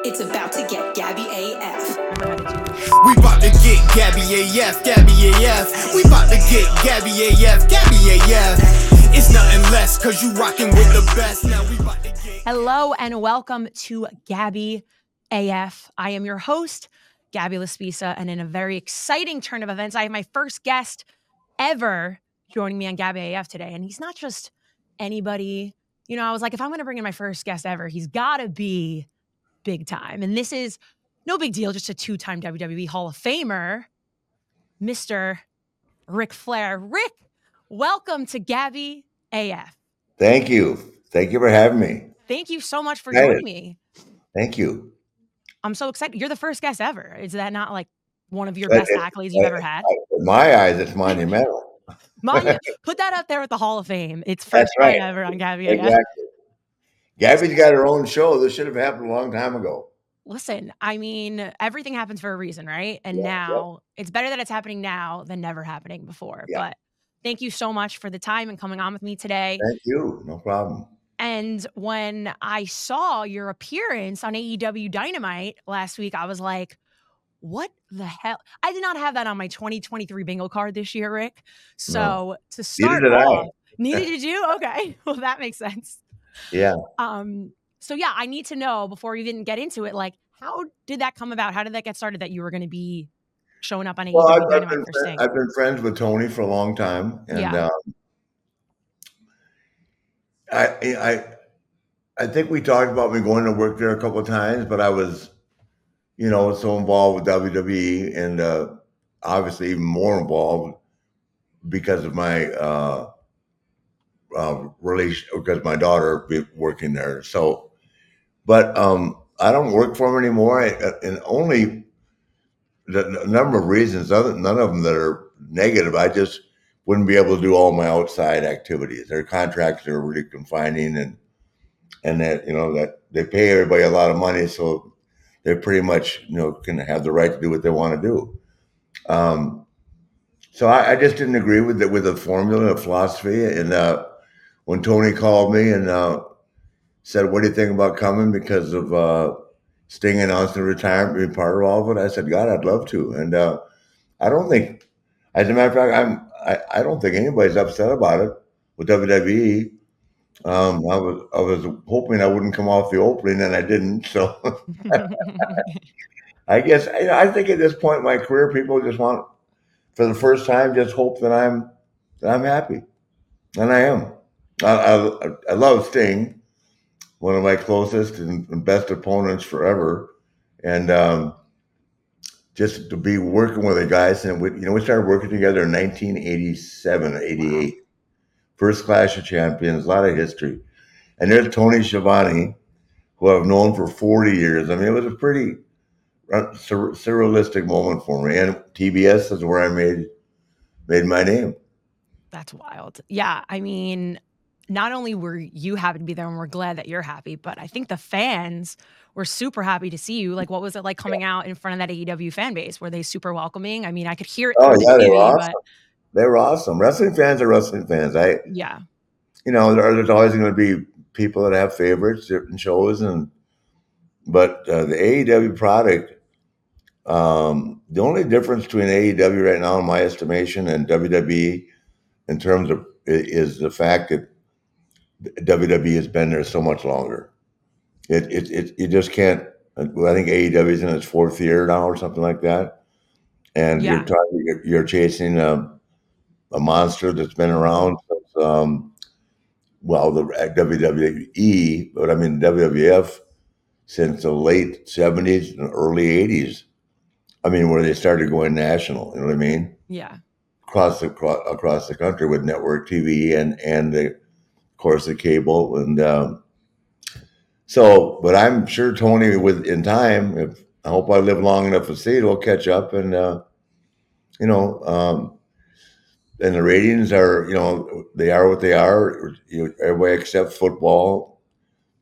It's about to get Gabby AF. We about to get Gabby AF, Gabby AF. We about to get Gabby AF, Gabby AF. It's nothing less, cause you rocking with the best. Now we about to get. Hello and welcome to Gabby AF. I am your host, Gabby LaSpisa, and in a very exciting turn of events, I have my first guest ever joining me on Gabby AF today. And he's not just anybody. You know, I was like, if I'm going to bring in my first guest ever, he's got to be big time. And this is no big deal, just a two time WWE Hall of Famer, Mr. Ric Flair. Ric, welcome to Gabby AF. Thank you. Thank you for having me. Thank you so much for joining me. Thank you. I'm so excited. You're the first guest ever. Is that not like one of your best accolades you've ever had? In my eyes, it's monumental. Mine, put that up there with the Hall of Fame. It's first right. ever on Gabby. AF. Exactly. Gabby's got her own show. This should have happened a long time ago. Listen, I mean, everything happens for a reason, right? And Yeah, yeah. now it's better that it's happening now than never happening before. Yeah. But thank you so much for the time and coming on with me today. Thank you. No problem. And when I saw your appearance on AEW Dynamite last week, I was like, what the hell? I did not have that on my 2023 bingo card this year, Ric. So to start did I. off, neither did you? Okay. Well, that makes sense. Yeah. Um, so yeah, I need to know before we even get into it, like, how did that come about? How did that get started that you were going to be showing up on AEW Well, I've, I've, been? I've been friends with Tony for a long time, and Yeah. um, I, I, I think we talked about me going to work there a couple of times, but I was, you know, so involved with WWE, and uh, obviously even more involved because of my uh, uh, relation, because my daughter be working there. So, but um, I don't work for them anymore, I, and only the number of reasons. Other, none of them that are negative. I just wouldn't be able to do all my outside activities. Their contracts are really confining, and and that you know that they pay everybody a lot of money, so they pretty much you know can have the right to do what they want to do. Um, so I, I just didn't agree with the, with the formula, the philosophy, and uh, when Tony called me and uh, said, "What do you think about coming?" because of uh, Sting announcing retirement, being part of all of it, I said, "God, I'd love to." And uh, I don't think, as a matter of fact, I'm I, I don't think anybody's upset about it with WWE. Um, I was I was hoping I wouldn't come off the opening, and I didn't. So I guess know, I think at this point in my career, people just want, for the first time, just hope that I'm that I'm happy, and I am. I, I, I love Sting, one of my closest and, and best opponents forever, and um, just to be working with the guys. And we, you know, we started working together in 1987 or 88. First Clash of Champions, a lot of history. And there's Tony Schiavone, who I've known for 40 years. I mean, it was a pretty uh, sur- surrealistic moment for me. And TBS is where I made made my name. That's wild. Yeah. I mean, not only were you happy to be there and we're glad that you're happy, but I think the fans were super happy to see you. Like, what was it like coming out in front of that AEW fan base? Were they super welcoming? I mean, I could hear it. Oh the yeah, they were awesome. They were awesome. Wrestling fans are wrestling fans. I, yeah. you know, there, there's always going to be people that have favorites, certain shows, and but uh, the AEW product, um, the only difference between AEW right now, in my estimation, and WWE, in terms of is the fact that WWE has been there so much longer. It it, it you just can't. I think AEW is in its fourth year now, or something like that, and Yeah. you're talking, you're, you're chasing a, a monster that's been around since. Um, well, the WWE, but I mean WWF since the late seventies and early eighties. I mean, where they started going national. You know what I mean? Yeah. Across the across, the country with network TV and and the, course the cable and um, so. But I'm sure Tony, with in time, if I hope I live long enough to see it, will catch up and uh, you know. Um, and the ratings are, you know, they are what they are. You, everybody except football.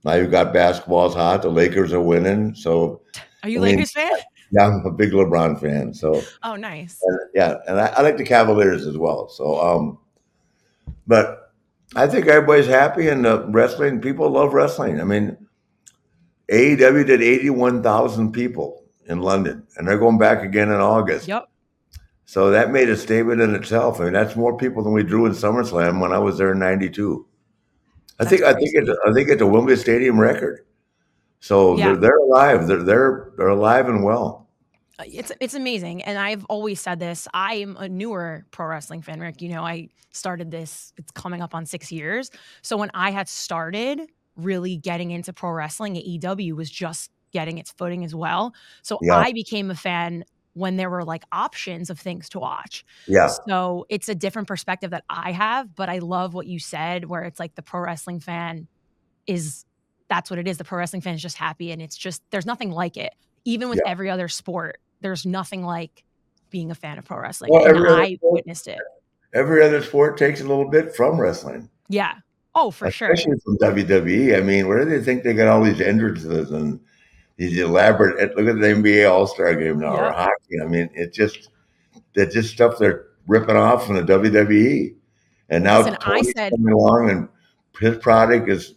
Now you've got basketball's hot. The Lakers are winning. So Are you I mean- Lakers fan? yeah, I'm a big LeBron fan. So Oh, nice. and, yeah, and I, I like the Cavaliers as well. So, um, but I think everybody's happy, and the wrestling people love wrestling. I mean, AEW did 81,000 people in London, and they're going back again in August. Yep. So that made a statement in itself. I mean, that's more people than we drew in SummerSlam when I was there in '92. I think I think it's I think it's a Wembley Stadium record. So Yeah. they're, they're alive. They're they're they're alive and well. Uh, it's it's amazing and i've always said this i'm a newer pro wrestling fan rick you know i started this it's coming up on six years. So when i had started really getting into pro wrestling aew was just getting its footing as well. So Yeah. i became a fan when there were like options of things to watch. Yeah, so it's a different perspective that i have but i love what you said where it's like the pro wrestling fan is that's what it is. The pro wrestling fan is just happy and it's just there's nothing like it. Even with Yeah. every other sport there's nothing like being a fan of pro wrestling Well, and i sport- witnessed it every other sport takes a little bit from wrestling, yeah oh for sure especially from WWE. I mean, where do they think they got all these entrances and these elaborate? Look at the NBA All Star Game now or hockey. I mean, it's just that's just stuff they're ripping off from the WWE. And now Listen, I said- coming along, and his product is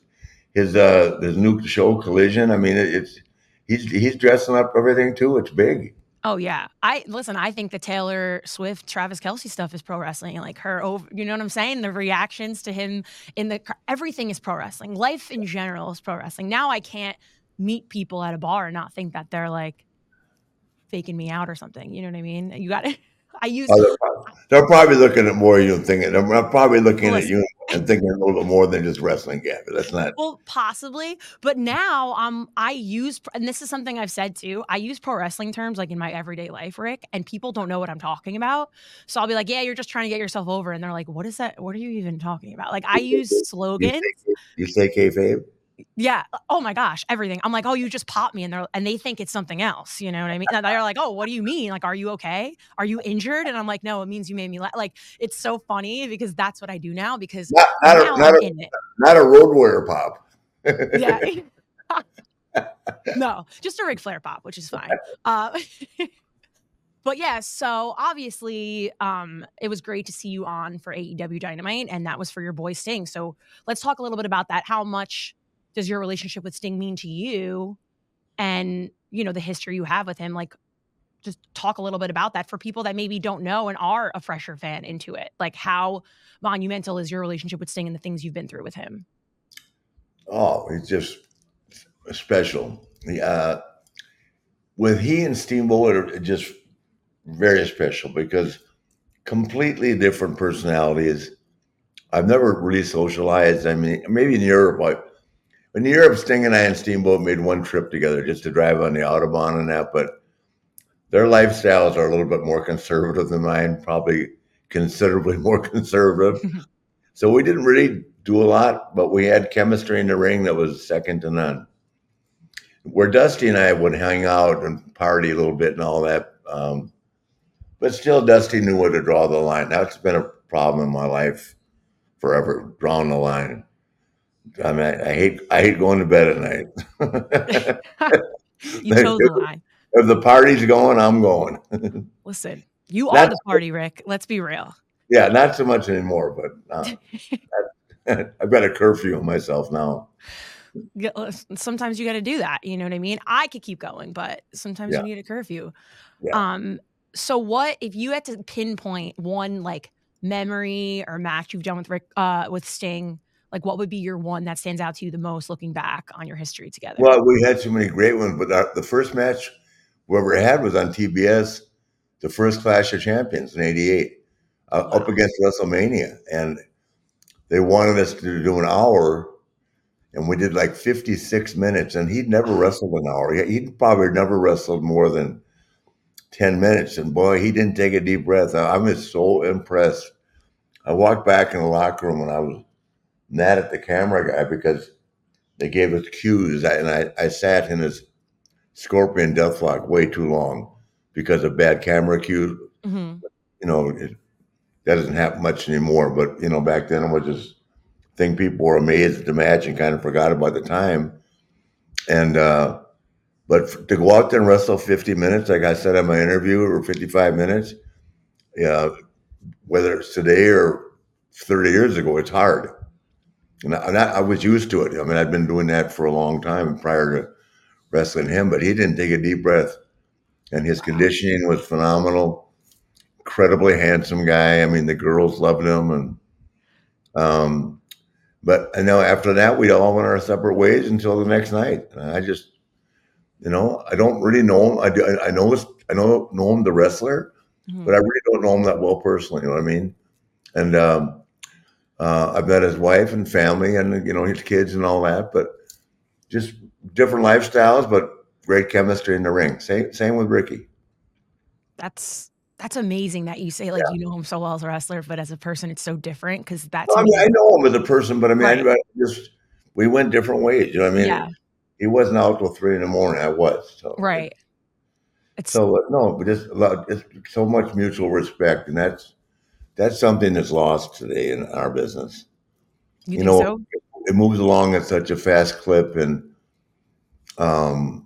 his uh his new show Collision. I mean, it, it's he's he's dressing up everything too. It's big. Oh yeah. I listen i think the taylor swift travis kelce stuff is pro wrestling like her over you know what i'm saying? The reactions to him in the everything is pro wrestling. Life in general is pro wrestling. Now i can't meet people at a bar and not think that they're like faking me out or something you know what i mean? You got to i use Oh, they're, probably, they're probably looking at more you and thinking. They're probably looking at you and thinking a little bit more than just wrestling. Gabby, that's not. Well, possibly, but now um I use and this is something I've said too. I use pro wrestling terms like in my everyday life, Ric, and people don't know what I'm talking about. So I'll be like, "Yeah, you're just trying to get yourself over," and they're like, "What is that? What are you even talking about?" Like I use You slogans. say, you say kayfabe? Yeah. Oh my gosh, everything. I'm like, "Oh, you just popped me," and they're and they think it's something else. You know what I mean? And they're like, "Oh, what do you mean? Like, are you okay? Are you injured?" And I'm like, "No, it means you made me laugh." Like it's so funny because that's what I do now because Not, not, now a, not, I'm a, not a road warrior pop. yeah. no, just a Ric Flair pop, which is fine. Uh, but yeah, so obviously, um, it was great to see you on for AEW Dynamite, and that was for your boy Sting. So let's talk a little bit about that. How much does your relationship with Sting mean to you, and you know the history you have with him? Like, just talk a little bit about that for people that maybe don't know and are a fresher fan into it. Like, how monumental is your relationship with Sting and the things you've been through with him? Oh, it's just special. The, uh, with he and Steamboat are just very special because completely different personalities. I've never really socialized. I mean, maybe in Europe, in Europe, Sting and I and Steamboat made one trip together just to drive on the Autobahn and that. But their lifestyles are a little bit more conservative than mine, probably considerably more conservative. so we didn't really do a lot, but we had chemistry in the ring that was second to none. Where Dusty and I would hang out and party a little bit and all that, um, but still, Dusty knew where to draw the line. That's been a problem in my life forever, drawing the line. I mean, I, I hate I hate going to bed at night. You chose the line. if the party's going, I'm going. Listen, you are the party, Ric. Let's be real. yeah, not so much anymore, but uh, I've got a curfew on myself now. Sometimes you got to do that. You know what I mean? I could keep going, but sometimes Yeah. you need a curfew. Yeah. Um. So, what if you had to pinpoint one like memory or match you've done with Rick, uh, with Sting? Like, what would be your one that stands out to you the most, looking back on your history together? Well, we had so many great ones, but our, the first match we ever had was on TBS, the first Clash of Champions in '88, uh, up against WrestleMania, and they wanted us to do an hour, and we did like 56 minutes, and he'd never wrestled an hour. He- He'd probably never wrestled more than 10 minutes, and boy, he didn't take a deep breath. I, I'm just so impressed. I walked back in the locker room and I was mad at the camera guy because they gave us cues, and I, I sat in his scorpion deathlock way too long because of bad camera cues. Mhm. You know, it, that doesn't happen much anymore. But you know, back then it was just thing people were amazed at the match and kind of forgot about the time. And uh, but to go out there and wrestle 50 minutes, like I said in my interview, or 55 minutes, yeah, whether it's today or 30 years ago, it's hard. And I, and I was used to it. I mean, I'd been doing that for a long time prior to wrestling him, but he didn't take a deep breath. And his conditioning was phenomenal. Incredibly handsome guy. I mean, the girls loved him, and um, but I know after that we all went our separate ways until the next night. And I just, you know, I don't really know him. I do. I know. I know know him the wrestler, Mhm. but I really don't know him that well personally. You know what I mean? And um, uh, I've met his wife and family, and you know his kids and all that. But just different lifestyles, but great chemistry in the ring. Same same with Ricky. That's that's amazing that you say like you know him so well as a wrestler, but as a person, it's so different because that's I mean, I know him as a person, but I mean, Right. I just we went different ways. You know what I mean? yeah, He wasn't out till three in the morning. I was. So right. It's So uh, no, but just just so much mutual respect, and that's that's something that's lost today in our business. you, you know, so? it moves along at such a fast clip, and um,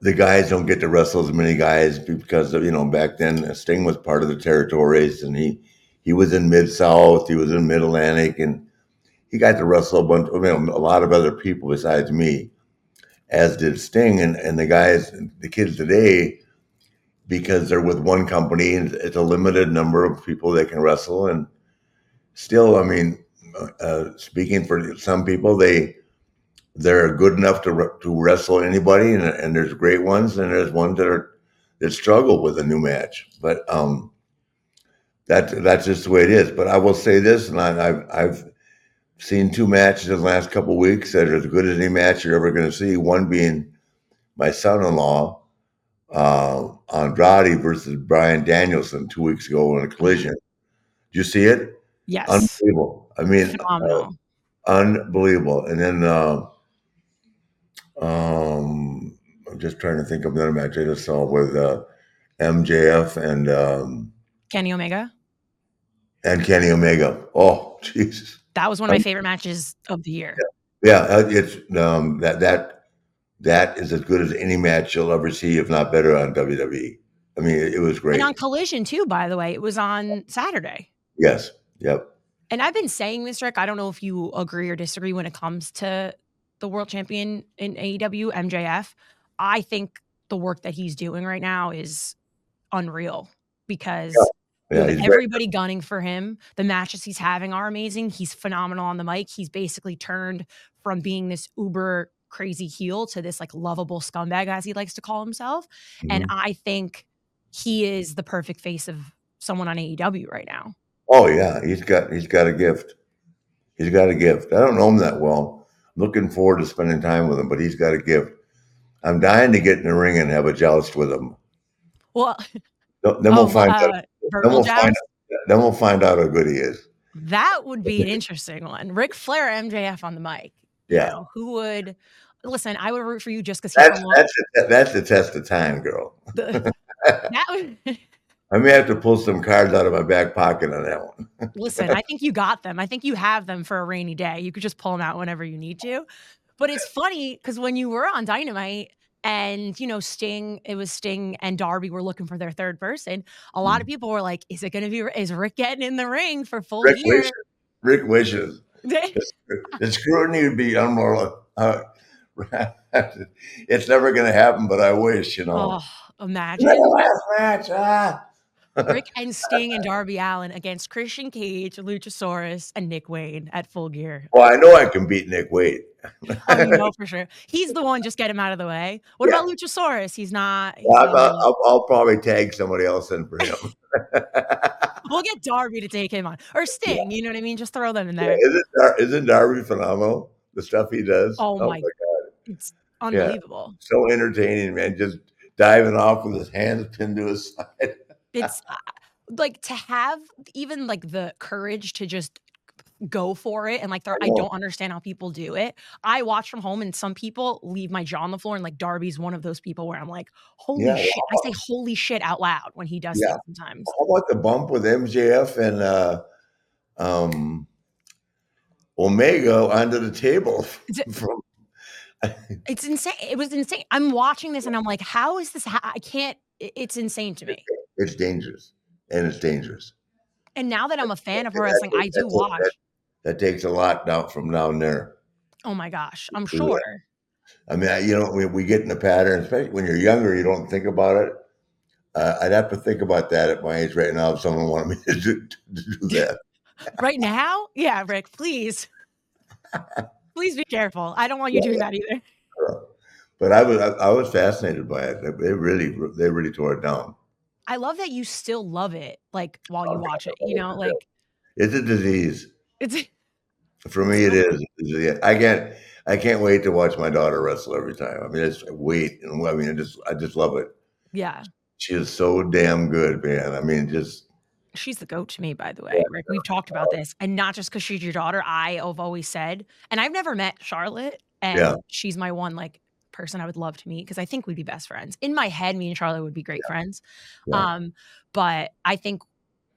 the guys don't get to wrestle as many guys because of, you know back then Sting was part of the territories, and he he was in Mid South, he was in Mid Atlantic, and he got to wrestle a bunch, you know, a lot of other people besides me, as did Sting, and and the guys, the kids today. Because they're with one company and it's a limited number of people that can wrestle, and still, I mean, uh, speaking for some people, they they're good enough to to wrestle anybody, and, and there's great ones, and there's ones that are that struggle with a new match. But um, that that's just the way it is. But I will say this, and I, I've I've seen two matches in the last couple of weeks that are as good as any match you're ever going to see. One being my son-in-law uh, Andrade versus Bryan Danielson two weeks ago in a collision. Did you see it? Yes, Unbelievable. I mean, uh, unbelievable. And then uh, um, I'm just trying to think of another match I just saw with uh, MJF and um, Kenny Omega. and Kenny Omega. Oh, Jesus. That was one of my Um, favorite matches of the year. Yeah, uh, it's um, that that that is as good as any match you'll ever see, if not better, on WWE. I mean, it, it was great. And on Collision too, by the way, it was on Saturday. yes. Yep. And I've been saying this, Ric. I don't know if you agree or disagree when it comes to the world champion in AEW, MJF. I think the work that he's doing right now is unreal because Yeah, very- everybody gunning for him. The matches he's having are amazing. He's phenomenal on the mic. He's basically turned from being this uber crazy heel to this like lovable scumbag, as he likes to call himself. And Mhm. I think he is the perfect face of someone on AEW right now. Oh yeah, he's got he's got a gift. He's got a gift. I don't know him that well. I'm looking forward to spending time with him, but he's got a gift. I'm dying to get in the ring and have a joust with him. Well, Then oh, we'll find uh, out. Then we'll joust? find then we'll find out how good he is. That would be an interesting one. Ric Flair, MJF on the mic. You Yeah, know, who would listen? I would root for you just because that's that's the, that's the test of time, girl. the, that would I may have to pull some cards out of my back pocket on that one. listen. I think you got them. I think you have them for a rainy day. You could just pull them out whenever you need to. But it's funny because when you were on Dynamite and you know Sting, it was Sting and Darby were looking for their third person. A lot hmm. of people were like, "Is it going to be? Is Ric getting in the ring for full Rick year?" wishes. Ric wishes. The scrutiny would be unmoral. Uh, it's never going to happen, but I wish, you know. oh, imagine last match. Ah. Ric and Sting and Darby Allin against Christian Cage, Luchasaurus, and Nick Wayne at Full Gear. Well, I know I can beat Nick Wayne. Oh, you know for sure. He's the one. Just get him out of the way. What Yeah. about Luchasaurus? He's not. he's I'll, not- I'll, I'll probably tag somebody else in for him. we'll get Darby to take him on, or Sting. You know what I mean? Just throw them in there. isn't, Dar- isn't Darby phenomenal? The stuff he does. Oh, oh my- God, It's unbelievable. so entertaining, man! Just diving off with his hands pinned to his side. It's uh, like to have even like the courage to just go for it and like I don't understand how people do it. I watch from home and some people leave my jaw on the floor and like Darby's one of those people where I'm like, holy Yeah, shit. I say holy shit out loud when he does Yeah. that sometimes. How about the bump with MJF and uh, um, Omega onto the table? From, It's insane. It was insane. I'm watching this and I'm like, how is this? Ha- I can't. It's insane to me. It's dangerous, and it's dangerous. And now that I'm a fan of Yeah, wrestling, I do watch. That takes a lot down from down there. Oh my gosh, I'm sure. I mean, I, you know, we, we get in the pattern, especially when you're younger, you don't think about it. Uh, I'd have to think about that at my age right now if someone wanted me to do, to do that. right now? Yeah, Ric, please. please be careful. I don't want you doing that either. But I was I, I was fascinated by it. They really they really tore it down. I love that you still love it, like while you watch it. You know, like It's a disease. it's For me, it is. It's- I can't. I can't wait to watch my daughter wrestle every time. I mean, it's wait, and I mean, I just, I just love it. yeah. She is so damn good, man. I mean, just She's the goat to me, by the way, Ric. We've talked about this, and not just because she's your daughter. I have always said, and I've never met Charlotte, and Yeah. she's my one like person I would love to meet because I think we'd be best friends. In my head, me and Charlotte would be great friends. Yeah. Um, but I think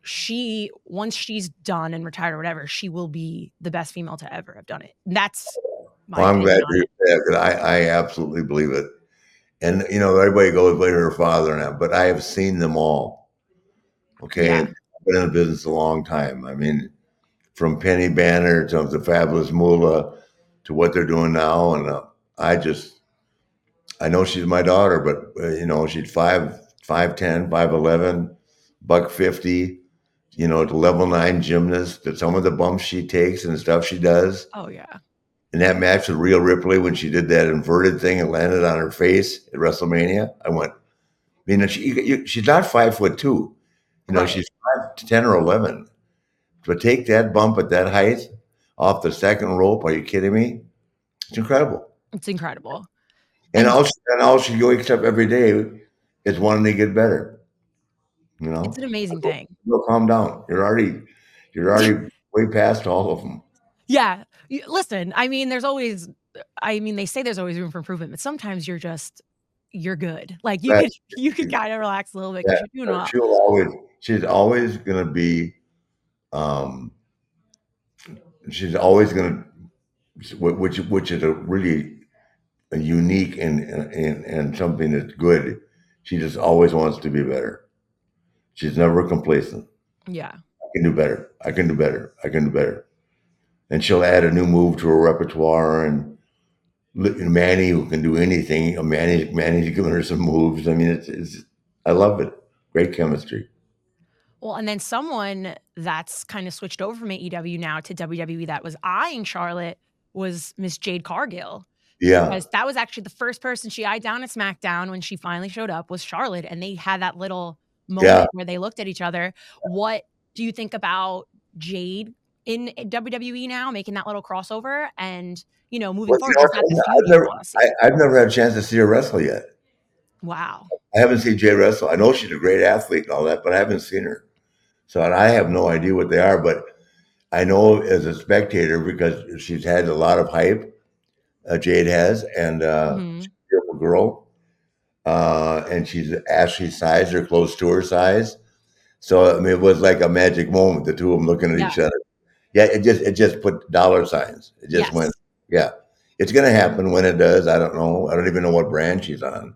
she once she's done and retired or whatever, she will be the best female to ever have done it. That's my well, I'm glad you said that. I, I absolutely believe it. And you know, everybody goes way to her father now, but I have seen them all. Okay, Yeah. I've been in the business a long time. I mean, from Penny Banner to the Fabulous Moolah to what they're doing now, and uh, I just, I know she's my daughter, but uh, you know, she's five, five ten, five eleven, buck fifty. You know, the level nine gymnast. That some of the bumps she takes and stuff she does Oh yeah. in that match with Rhea Ripley when she did that inverted thing and landed on her face at WrestleMania, I went, I mean, she, you, she's not five foot two. You know, Right. she's five to 10 or 11. But take that bump at that height off the second rope. Are you kidding me? It's incredible. It's incredible. And she, and all she wakes up every day is wanting to get better. You know, It's an amazing thing. no, calm down. You're already, you're already way past all of them. Yeah. Listen, I mean, there's always, I mean, they say there's always room for improvement, but sometimes you're just, you're good. Like you could, you could kind of relax a little bit because you're doing well. She'll always, she's always going to be, um, she's always going to, which which is a really unique and, and and something that's good. She just always wants to be better. She's never complacent. Yeah. I can do better. I can do better. I can do better. And she'll add a new move to her repertoire. And Manny, who can do anything, Manny, Manny's giving her some moves. I mean, it's, it's I love it. Great chemistry. Well, and then someone that's kind of switched over from AEW now to WWE that was eyeing Charlotte was Miss Jade Cargill. Yeah, Because that was actually the first person she eyed down at SmackDown when she finally showed up was Charlotte. And they had that little moment Yeah. where they looked at each other. What do you think about Jade in WWE now, making that little crossover and, you know, moving Well, forward? you Is that the know, I've never. I, I've never had a chance to see her wrestle yet. wow. I haven't seen Jay wrestle. I know she's a great athlete and all that, but I haven't seen her. So and I have no idea what they are, but I know as a spectator because she's had a lot of hype. Uh, Jade has, and uh, Mhm. beautiful girl, uh, and she's Ashley's size or close to her size. So I mean, it was like a magic moment. The two of them looking at Yeah. each other. Yeah, it just it just put dollar signs. It just Yes. went. Yeah, it's gonna happen when it does. I don't know. I don't even know what brand she's on.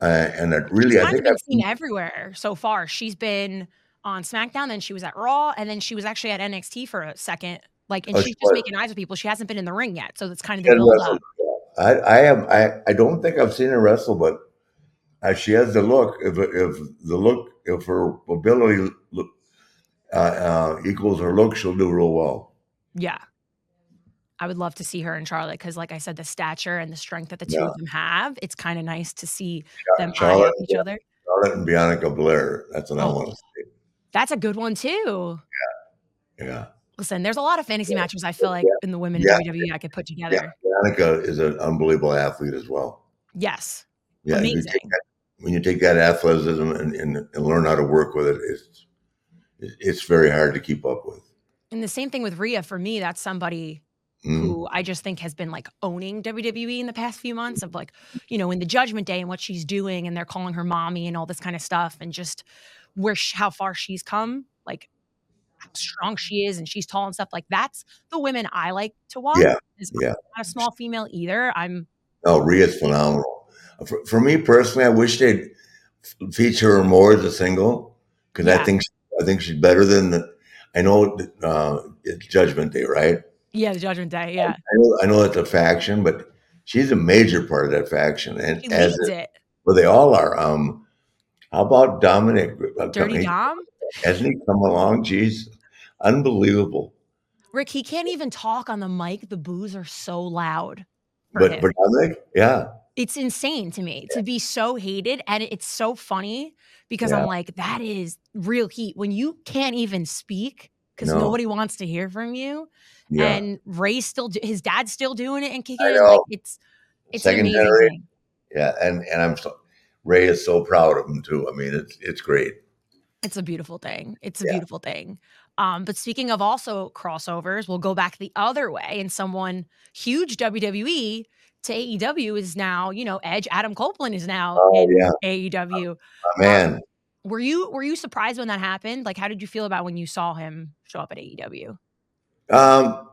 Uh, and it really, She's I think I've seen everywhere so far. She's been on SmackDown, then she was at Raw, and then she was actually at NXT for a second. Like, and Oh, she's she just was. making eyes with people. She hasn't been in the ring yet, so that's kind of the build up. I, I have I, I don't think I've seen her wrestle, but uh, she has the look. If if the look if her ability look, uh, uh, equals her look, she'll do real well. Yeah. I would love to see her in Charlotte because, like I said, the stature and the strength that the two Yeah. of them have, it's kind of nice to see them eye Charlotte, each other. Charlotte and Bianca Belair. That's what I Oh. want to see. That's a good one too. Yeah. Yeah, Listen, there's a lot of fantasy matches I feel like in the women Yeah. in WWE I could put together. yeah. Is an unbelievable athlete as well. Yes. Yeah, if you Amazing. that, when you take that athleticism and, and, and learn how to work with it, it's it's very hard to keep up with. And the same thing with Rhea. For me, that's somebody Mm. who I just think has been like owning WWE in the past few months of like, you know, in the Judgment Day and what she's doing, and they're calling her mommy and all this kind of stuff, and just where how far she's come, like how strong she is, and she's tall and stuff. Like that's the women I like to watch. Yeah, yeah. I'm not a small female either. I'm No, Rhea's phenomenal. For, for me personally, I wish they'd feature her more as a single because I Yeah. think I think she's better than the. I know uh, it's Judgment Day, right? yeah, the Judgment Day. Yeah, I know, I know it's a faction, but she's a major part of that faction, and He as it, it. well, they all are. Um, how about Dominic? Uh, Dirty Dom. Hasn't he come along? Jeez, unbelievable. Ric, he can't even talk on the mic. The boos are so loud. But him. but Dominic, yeah, it's insane to me to be so hated and it's so funny because Yeah. i'm like that is real heat when you can't even speak because No. nobody wants to hear from you yeah. and rey's still do- his dad's still doing it and kicking it like it's it's Second amazing generation. Yeah, and and I'm so Rey is so proud of him too. I mean, it's it's great. it's a beautiful thing it's a Yeah. beautiful thing um but speaking of also crossovers we'll go back the other way and someone huge wwe to AEW is now, you know, Edge Adam Copeland is now Oh in yeah, AEW. my man. Were you were you surprised when that happened? Like, how did you feel about when you saw him show up at AEW? Um,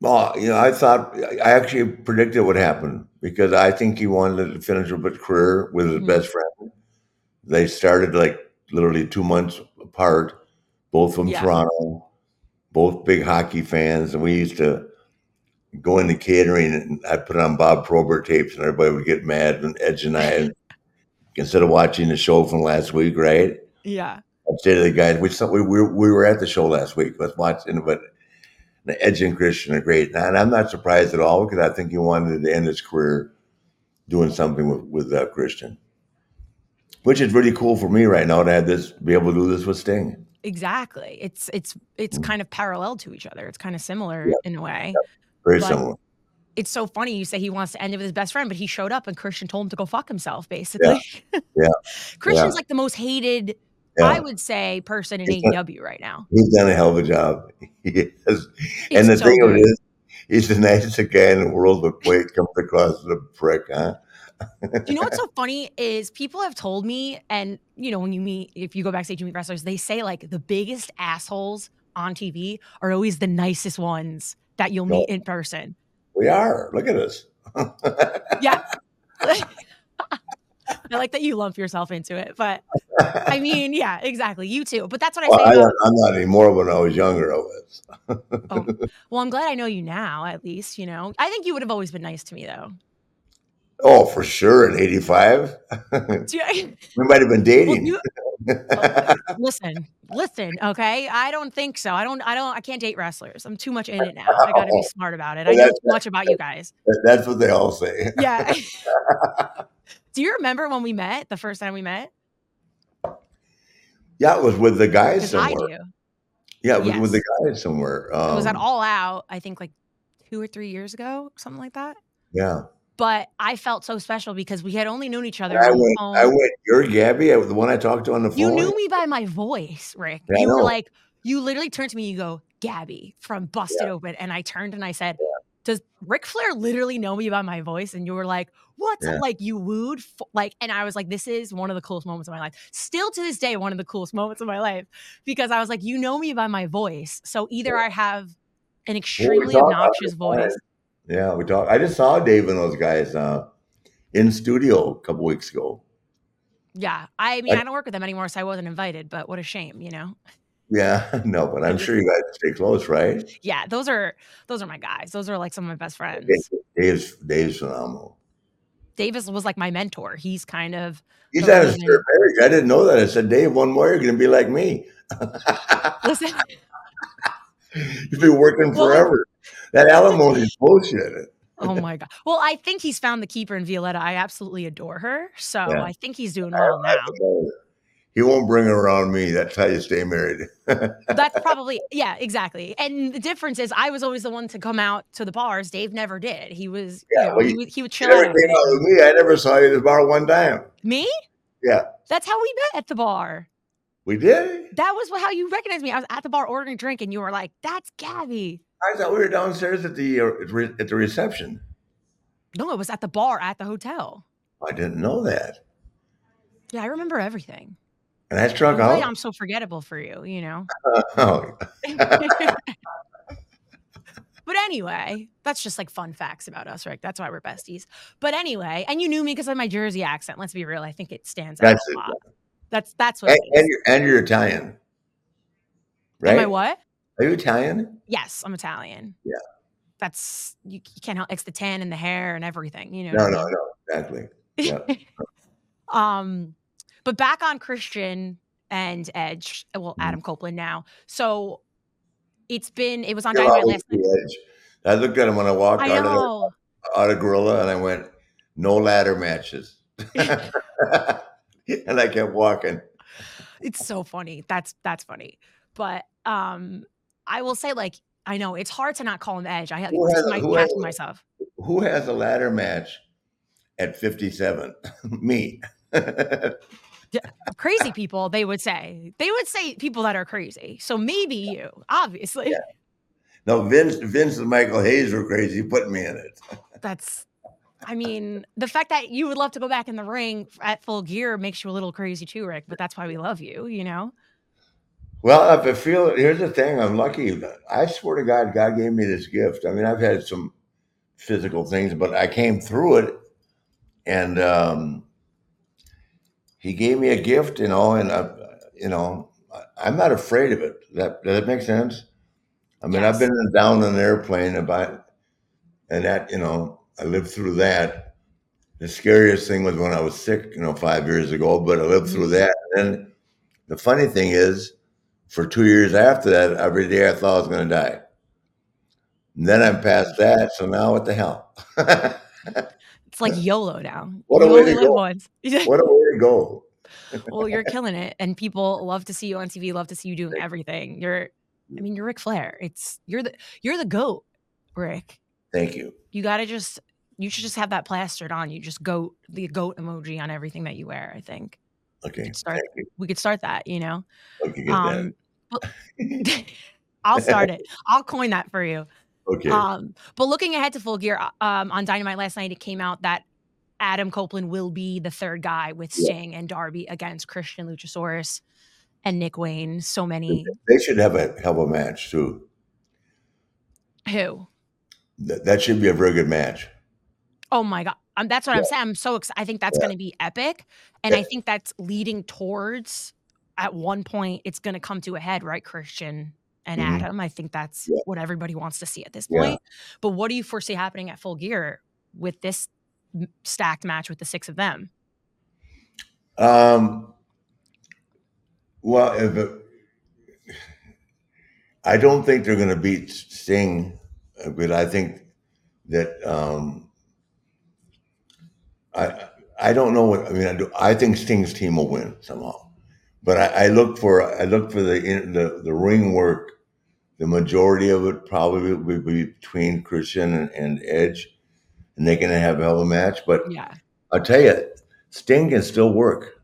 well, you know, I thought I actually predicted what happened because I think he wanted to finish up his career with his Mhm. best friend. They started like literally two months apart, both from Yeah. Toronto, both big hockey fans, and we used to go into catering and I'd put on Bob Probert tapes and everybody would get mad and Edge and I instead of watching the show from last week, right? Yeah, I'd say to the guys, we, saw, we, we, we were at the show last week. Let's watch. But and Christian are great. And I'm not surprised at all because I think he wanted to end his career doing something with, with uh, Christian, which is really cool for me right now to have this, be able to do this with Sting. exactly. It's it's it's Mm. kind of parallel to each other. It's kind of similar Yeah. in a way. Very But- similar. It's so funny you say he wants to end it with his best friend, but he showed up and Christian told him to go fuck himself, basically. Yeah. Christian's like the most hated, Yeah. I would say, person in He's AEW right now. He's done a hell of a job. He is. It's and the so thing of it is, he's the nicest guy in the world, but boy, it comes across as a prick, huh? you know what's so funny is people have told me, and you know, when you meet, if you go backstage and meet wrestlers, they say like the biggest assholes on TV are always the nicest ones that you'll meet in person. We are. Look at us. Yeah. I like that you lump yourself into it, but I mean, yeah, exactly. You too. But that's what I Well, say I, about. I'm not anymore. When I was younger, I was. Oh, well, I'm glad I know you now, at least. You know, I think you would have always been nice to me, though. Oh, for sure. In '85, Do you- we might have been well, dating. you, oh, listen, listen. Okay, I don't think so. I don't. I don't. I can't date wrestlers. I'm too much in it now. I got to be smart about it. I know too much about you guys. That's what they all say. Yeah. Do you remember when we met? The first time we met? Yeah, it was with the guys somewhere. do. Yeah, it was with the guys somewhere. It was at Um, All Out. I think like two or three years ago, something like that. Yeah, But I felt so special because we had only known each other I went. phone. I went. You're Gabby, I- the one I talked to on the phone. You knew me by my voice, Rick. Yeah, you were like, you literally turned to me, you go, Gabby from Busted Open. And I turned and I said, Does Ric Flair literally know me by my voice? And you were like, What? Yeah. Like you wooed f- like, and I was like, This is one of the coolest moments of my life. Still to this day, one of the coolest moments of my life. Because I was like, you know me by my voice. So either I have an Well, extremely talked obnoxious voice. Yeah, we talked. I just saw Dave and those guys uh, in studio a couple weeks ago. Yeah. I mean, I- I don't work with them anymore, so I wasn't invited, but what a shame, you know? Yeah, no, but I'm sure you guys stay close, right? Yeah, those are those are my guys. Those are like some of my best friends. Dave's Dave's phenomenal. Davis was like my mentor. He's kind of He's at his third marriage. I didn't know that. I said, Dave, one more, you're going to be like me. listen. You've been working Well, forever. That alimony is bullshit. Oh my god. Well, I think he's found the keeper in Violetta. I absolutely adore her. So Yeah. I think he's doing well I- now. He won't bring her around me. That's how you stay married. That's probably yeah, exactly. And the difference is, I was always the one to come out to the bars. Dave never did. He was, Yeah, you know, well, he, he would chill never came out with me. I never saw you at the bar one time. Me? Yeah. That's how we met at the bar. We did? That was how you recognized me. I was at the bar ordering a drink, and you were like, "That's Gabby." I thought we were downstairs at the uh, at the reception. No, it was at the bar at the hotel. I didn't know that. Yeah, I remember everything. And I struck I'm, out. I'm so forgettable for you, you know. Oh, But anyway, that's just like fun facts about us, right? That's why we're besties. But anyway, and you knew me because of my Jersey accent. Let's be real. I think it stands out That's a it. lot. That's that's what. and, and you're and you're Italian, right? Am I what? Are you Italian? Yes, I'm Italian. Yeah. That's you, you can't help. It's the tan and the hair and everything. You know. No, I no, mean? no, exactly. Yeah. um, but back on Christian and Edge. Well, Mhm. Adam Copeland now. So it's been. It was on Dynamite last night. Edge. I looked at him when I walked I out of, out of Gorilla and I went, no ladder matches. and I kept walking. it's so funny. That's that's funny. But um I will say like I know it's hard to not call him Edge. I Who has- my who has- myself. Who has a ladder match at 57? Me. Crazy people, they would say. They would say people that are crazy. So maybe you, obviously. Yeah. no, Vince, Vince and Michael Hayes were crazy putting me in it. That's I mean, the fact that you would love to go back in the ring at full gear makes you a little crazy too, Ric, but that's why we love you, you know? Well, if I feel here's the thing, I'm lucky. I swear to God, God gave me this gift. I mean, I've had some physical things, but I came through it, and um, He gave me a gift, you know, and uh, you know, I- I'm not afraid of it. That does that make sense? I mean, I've Yes. been down on an airplane about, and that you know, I lived through that. The scariest thing was when I was sick, you know, five years ago. But I lived through that. And then the funny thing is, for two years after that, every day I thought I was going to die. And then I'm past that, so now what the hell? It's like YOLO now. What a you way only to live go. once. what a to well, you're killing it, and people love to see you on TV. Love to see you doing everything. You're, I mean, you're Ric Flair. It's you're the you're the goat, Ric. Thank you. You got to just you should just have that plastered on you. Just goat the goat emoji on everything that you wear. I think Okay, could start- we could start that. You know, Okay, um, I'll start it. I'll coin that for you. Okay. Um, but looking ahead to full gear, uh, um, on Dynamite last night, it came out that Adam Copeland will be the third guy with Yeah. Sting and Darby against Christian Luchasaurus and Nick Wayne. So many they should have a hell of a match too. who? That, that should be a very good match. Oh my god, um, that's what I'm saying. I'm so excited. I think that's Yeah. going to be epic, and I think that's leading towards. At one point, it's going to come to a head, right, Christian and Mhm. Adam. I think that's Yeah. what everybody wants to see at this Yeah. point. But what do you foresee happening at Full Gear with this stacked match with the six of them? Um, well, it, I don't think they're going to beat Sting, but I think that um, I I don't know what I mean. I, do, I think Sting's team will win somehow, but I, I look for I look for the the the ring work. The majority of it probably will be between Christian and, and Edge, and they're going to have a hell of a match. But Yeah, I'll tell you, Sting can still work.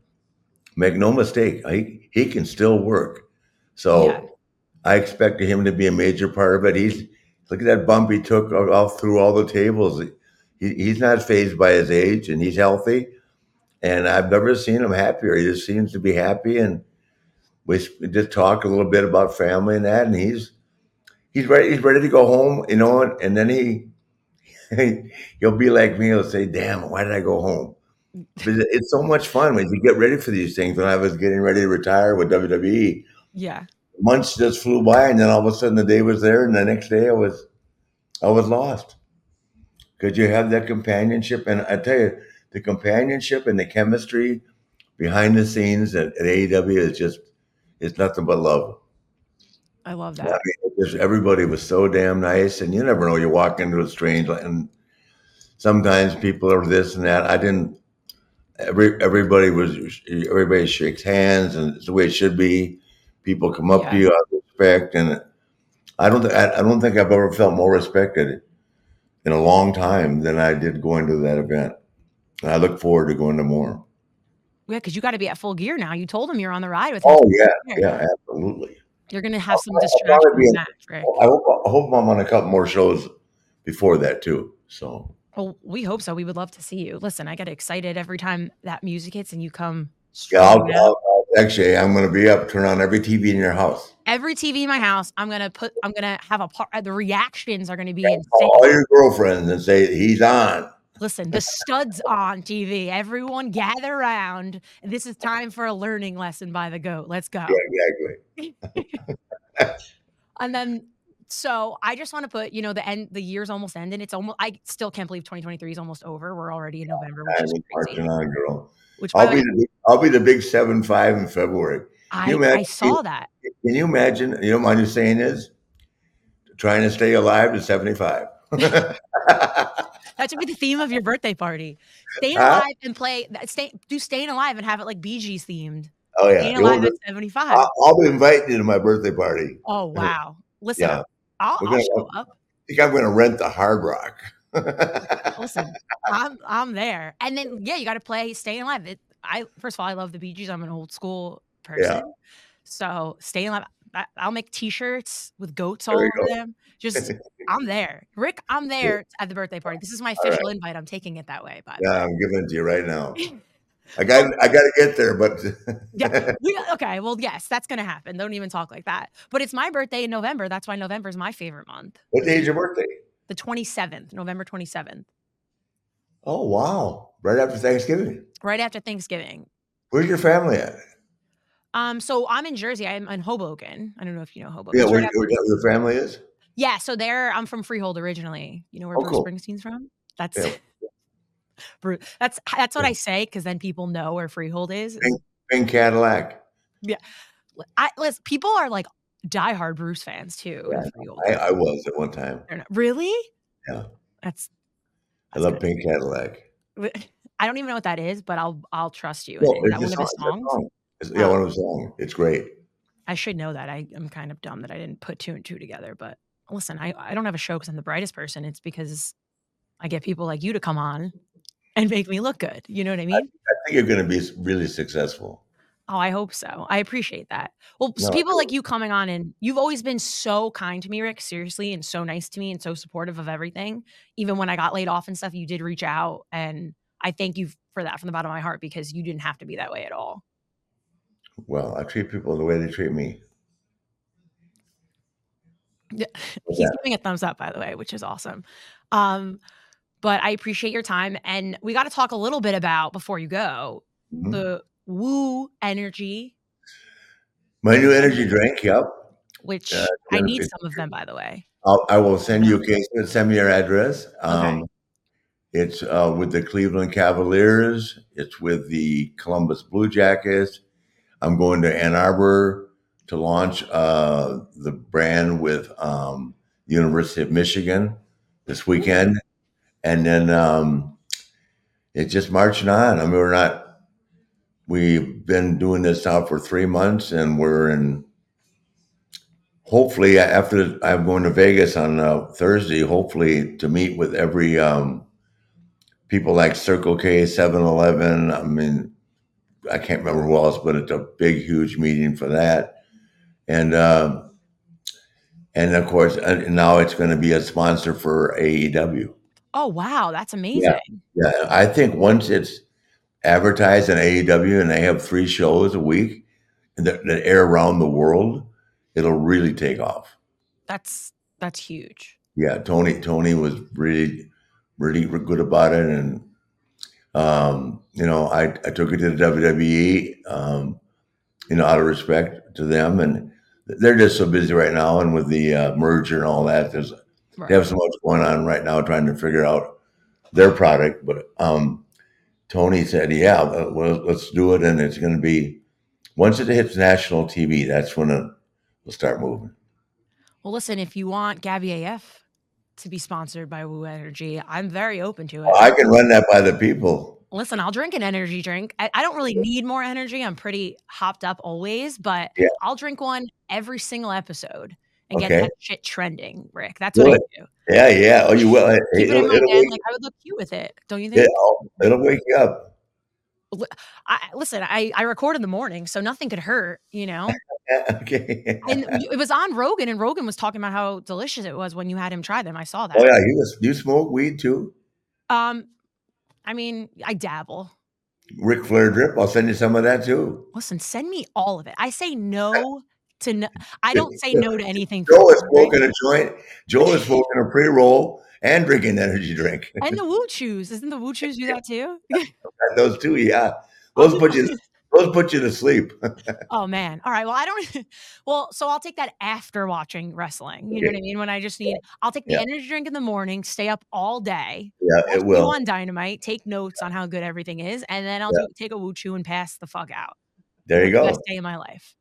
Make no mistake, he, he can still work. So Yeah. I expected him to be a major part of it. He's look at that bump he took all, through all the tables. He, he's not phased by his age, and he's healthy. And I've never seen him happier. He just seems to be happy. And we we just talked a little bit about family and that. And he's he's ready. He's ready to go home. You know. And, and then he he'll be like me. He'll say, "Damn, why did I go home?" But it's so much fun when you get ready for these things. When I was getting ready to retire with WWE, yeah, months just flew by, and then all of a sudden the day was there, and the next day I was, I was lost. Because you have that companionship, and I tell you, the companionship and the chemistry behind the scenes at, at AEW is just, it's nothing but love. I love that. mean, just, everybody was so damn nice, and you never know. You walk into a strange, and sometimes people are this and that. I didn't. Every everybody was everybody shakes hands, and it's the way it should be. People come up to you out of respect, and I don't. I, I don't think I've ever felt more respected in a long time than I did going to that event. And I look forward to going to more. Yeah, because you got to be at Full Gear now. You told him you're on the ride with. Oh yeah, yeah, absolutely. You're gonna have oh, some I'll- I'll probably be distractions, Matt, Ric. I hope I hope I'm on a couple more shows before that too. So Well, we hope so. We would love to see you. Listen, I get excited every time that music hits and you come. yeah, I'll. I'll, actually I'm going to be up. Turn on every TV in your house. Every TV in my house, I'm gonna put. I'm gonna have a part. The reactions are gonna be insane. All your girlfriends and say he's on. Listen, the studs on TV. Everyone gather around. This is time for a learning lesson by the goat. Let's go. Yeah, exactly. And then So I just want to put, you know, the end, the year's almost ending. It's almost. I still can't believe 2023 is almost over. We're already in November, which is crazy. girl. Which I'll be way, the big, I'll be the big seven five in February. I, you I imagine- saw that. Can you imagine? You know, what my new saying is trying to stay alive to seventy five. That should be the theme of your birthday party. Staying Huh? alive and play. that- Stay, do staying alive and have it like Bee Gees themed. oh yeah, Staying alive at 75. I'll, I'll be inviting you to my birthday party. oh wow! Listen, Yeah. I'll, I'll gonna, show up. I think I'm going to rent the Hard Rock. Listen, I'm I'm there. And then yeah, you got to play Staying Alive. It, I first of all, I love the Bee Gees. I'm an old school person. Yeah. So Staying Alive. I'll make T-shirts with goats all over go. them. Just I'm there, Ric. I'm there at the birthday party. This is my All right. official invite. I'm taking it that way. But yeah. I'm giving it to you right now. I got I got to get there, but Yeah, we, okay. Well, yes, that's gonna happen. Don't even talk like that. But it's my birthday in November. That's why November is my favorite month. what day is your birthday? The 27th, November 27th, Oh wow! Right after Thanksgiving. right after Thanksgiving. Where's your family at? Um, so I'm in Jersey. I'm in Hoboken. I don't know if you know Hoboken. Yeah, where, right where your family is? yeah. So there, I'm from Freehold originally. You know where Oh, Bruce cool. Springsteen's from? That's Yeah. Bruce. That's that's what. I say because then people know where Freehold is. Pink- Pink Cadillac. Yeah, I listen, people are like diehard Bruce fans too. Yeah, I, I was at one time. Really? Yeah. That's. I love good. Pink Cadillac. I don't even know what that is, but I'll I'll trust you. No, Is that one of his song- it's a songs? It's- yeah, oh. one of his songs. It's great. I should know that. I am kind of dumb that I didn't put two and two together. But listen, I, I don't have a show because I'm the brightest person. It's because I get people like you to come on and make me look good. You know what I mean? I think you're going to be really successful. Oh, I hope so. I appreciate that. Well, No, people like you coming on and you've always been so kind to me, Ric, seriously, and so nice to me and so supportive of everything. Even when I got laid off and stuff, you did reach out. And I thank you for that from the bottom of my heart because you didn't have to be that way at all. Well, I treat people the way they treat me. Yeah, He's that? giving a thumbs up, by the way, which is awesome. Um, but I appreciate your time. And we got to talk a little bit about before you go Mhm. the Woo Energy, My new energy drink. Yep. which Yeah, I need some of them, by the way. I'll, I will send you a case. Send me your address. Okay. Um, It's uh, with the Cleveland Cavaliers. It's with the Columbus Blue Jackets. I'm going to Ann Arbor to launch uh, the brand with um, University of Michigan this weekend, and then um, it's just marching on. I mean, we're not. We've been doing this now for three months, and we're in hopefully after I'm going to Vegas on uh, Thursday, hopefully to meet with every um, people like Circle K, 7-Eleven. I mean, I can't remember who else, but it's a big, huge meeting for that. And uh, and of course, and now it's going to be a sponsor for AEW. Oh, wow. That's amazing. Yeah, yeah. I think once it's advertised in AEW and they have three shows a week that, that air around the world, it'll really take off. That's that's huge. yeah, Tony Tony was really really good about it, and um, you know, I I took it to the WWE, um, you know, out of respect to them, and they're just so busy right now, and with the uh, merger and all that, there's Right. they have so much going on right now trying to figure out their product. But um, Tony said, "Yeah, uh, well, let's do it," and it's going to be once it hits national TV, that's when it will start moving. Well, listen, if you want Gabby AF to be sponsored by Woo Energy, I'm very open to it. Oh, I can run that by the people. Listen, I'll drink an energy drink. I, I don't really need more energy. I'm pretty hopped up always, but Yeah. I'll drink one every single episode and get that shit trending, Ric. That's what I do. Yeah, yeah. Oh, you will. Keep it in it'll, my. Like I would look cute with it. Don't you think? it'll, it'll wake you up. I, listen, I, I record in the morning, so nothing could hurt, you know? okay. And it was on Rogan, and Rogan was talking about how delicious it was when you had him try them. I saw that. oh yeah, you you smoke weed too? Um, I mean, I dabble. Ric Flair drip. I'll send you some of that too. Listen, send me all of it. I say no to no. I don't say no to anything. Joe has right? a joint. Joe has smoking a pre roll and drinking energy drink. And the Woo Chews. Isn't the Woo Chews do that too? those two, yeah. Oh, those put you those put you to sleep. Oh man. All right. Well, I don't. Well, so I'll take that after watching wrestling. You know what I mean? When I just need, I'll take the Yeah. energy drink in the morning, stay up all day, yeah, it will. on Dynamite, take notes on how good everything is, and then I'll Yeah. do, take a woo chew and pass the fuck out. There you go. Best day of my life.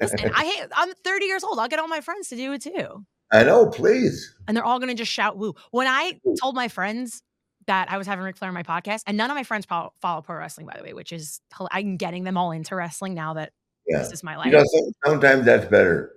Listen, I hate. I'm 30 years old. I'll get all my friends to do it too, I know. Please. and they're all gonna just shout woo. When I told my friends that I was having Ric Flair on my podcast, and none of my friends follow, follow pro wrestling, by the way, which is I'm getting them all into wrestling now that Yeah. this is my life. You know, sometimes that's better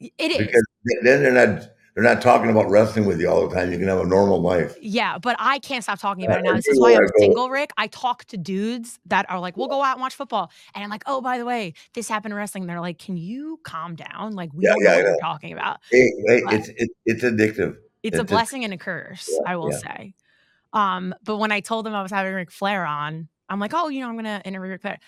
it is. because then they're not they're not talking about wrestling with you all the time. You can have a normal life. Yeah, but I can't stop talking Yeah, about it now. This is why I'm single, Ric. I talk to dudes that are like, we'll go out and watch football. And I'm like, oh, by the way, this happened in wrestling. They're like, can you calm down? Like, we Yeah, don't know yeah, I what know. you're talking about. Hey, hey, it's it, it's addictive. It's a It's just- blessing and a curse, Yeah, I will yeah. say. Um, but when I told them I was having Ric Flair on, I'm like, oh, you know, I'm gonna interview Ric Flair.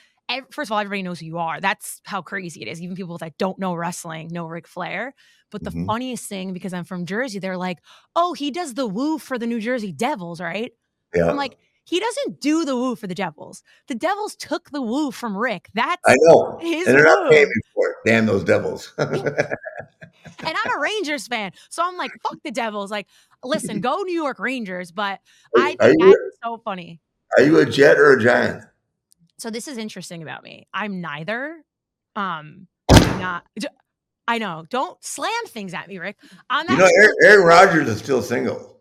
First of all, everybody knows who you are. That's how crazy it is. Even people that don't know wrestling know Ric Flair. But the Mhm. funniest thing, because I'm from Jersey, they're like, oh, he does the woo for the New Jersey Devils, right? Yeah, I'm like, he doesn't do the woo for the Devils. The Devils took the woo from Ric. That's I know, his and they're not woo. paying for it. Damn those devils. and I'm a Rangers fan. So I'm like, fuck the Devils. Like, listen, go New York Rangers. But I Are think you- that's so funny. Are you a jet or a giant? So this is interesting about me. I'm neither. Um, I'm not. I know. Don't slam things at me, Ric. I'm You know, Aaron, Aaron Rodgers is still single.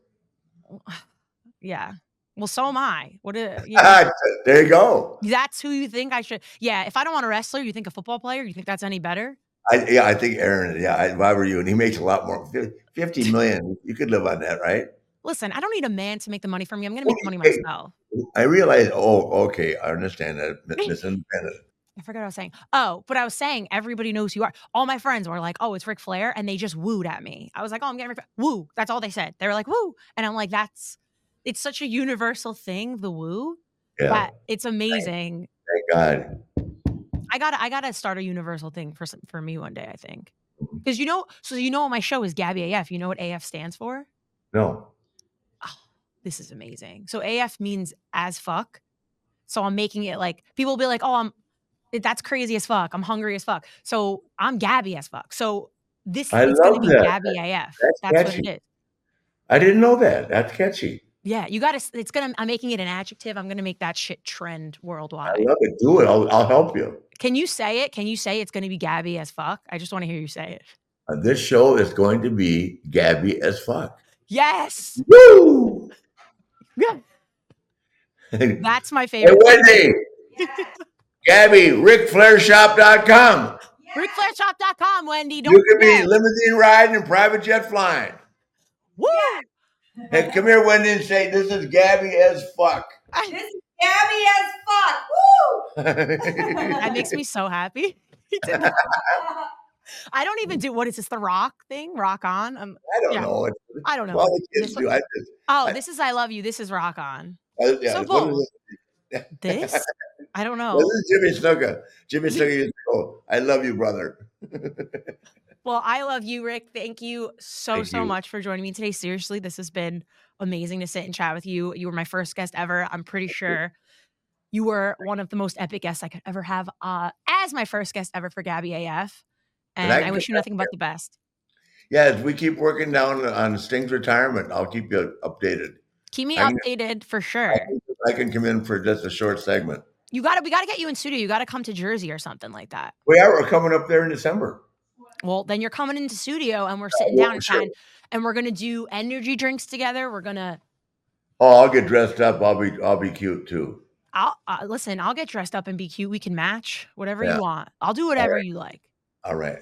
yeah. Well, so am I. What? A, you know, there you go. that's who you think I should. Yeah. If I don't want a wrestler, you think a football player? You think that's any better? I, yeah, I think Aaron. Yeah, I, if I were you, and he makes a lot more. Fif- Fifty million. You could live on that, right? Listen, I don't need a man to make the money for me. I'm going to make the money myself. I realize. Oh, okay. I understand that. Mi- Miss I forgot what I was saying. Oh, but I was saying everybody knows who you are. All my friends were like, "Oh, it's Ric Flair," and they just wooed at me. I was like, "Oh, I'm getting Ric Flair." Woo. That's all they said. They were like, "Woo," and I'm like, "That's." It's such a universal thing, the woo. Yeah. That it's amazing. Thank God. I gotta, I gotta start a universal thing for some, for me one day. I think Mm-hmm. because you know, so you know, what my show is Gabby AF. You know what AF stands for? No. This is amazing. So AF means as fuck. So I'm making it like people will be like, "Oh, I'm that's crazy as fuck. I'm hungry as fuck." So I'm Gabby as fuck. So this I is going to be that. Gabby AF. that's That's what catchy. it is. I didn't know that. That's catchy. Yeah, you got to. It's gonna. I'm making it an adjective. I'm gonna make that shit trend worldwide. I love it. Do it. I'll, I'll help you. Can you say it? Can you say it's gonna be Gabby as fuck? I just want to hear you say it. Uh, this show is going to be Gabby as fuck. Yes, Woo! Yeah. that's my favorite. Wendy. Gabby, RicFlairShop.com. RicFlairShop.com, Wendy. Don't You can be limousine riding and private jet flying. Woo! Hey, come here, Wendy, and say, This is Gabby as fuck. This is Gabby as fuck. Woo! That makes me so happy. He did that. I don't even do what is this? The rock thing? Rock on? Um, I don't Yeah. know. It's, I don't know. well, This- do. I just, oh, I- this is I love you. This is rock on. I, yeah, So what is bold. This? I don't know. Well, this is Jimmy Snuka. Jimmy Snuka used to go, I love you, brother. Well, I love you, Rick. Thank you so, Thank so you. much for joining me today. Seriously, this has been amazing to sit and chat with you. You were my first guest ever. I'm pretty sure you were one of the most epic guests I could ever have uh, as my first guest ever for Gabby AF. And I I, wish you nothing but the best. Yeah, as we keep working down on Sting's retirement, I'll keep you updated. Keep me I can- updated for sure. I can, I can come in for just a short segment. You got to, we got to get you in studio. You got to come to Jersey or something like that. We are we're coming up there in December. Well, then you're coming into studio and we're sitting down and sure. and we're going to do energy drinks together. We're going to, Oh, I'll get dressed up. I'll be I'll be cute too. I'll uh, listen, I'll get dressed up and be cute. We can match whatever Yeah. you want. I'll do whatever right. you like. All right.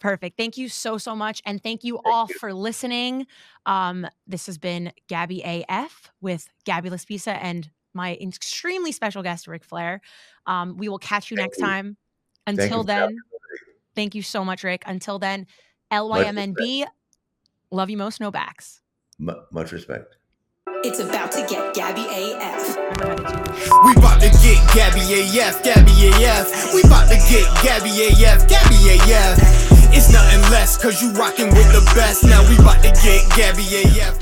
Perfect. Thank you so, so much. And thank you all you. for listening. Um, this has been Gabby AF with Gabby LaSpisa and my extremely special guest, Ric Flair. Um, we will catch you Thank next you. time. Until you for then, having thank you so much, Ric. Until then, LYMNB, love you most, no backs. Mu much respect. It's about to get Gabby AF. Remember how to do this. We about to get Gabby AF, Gabby AF. We about to get Gabby AF, Gabby AF. It's nothing less, cause you rockin' with the best. Now we bout to get Gabby AF.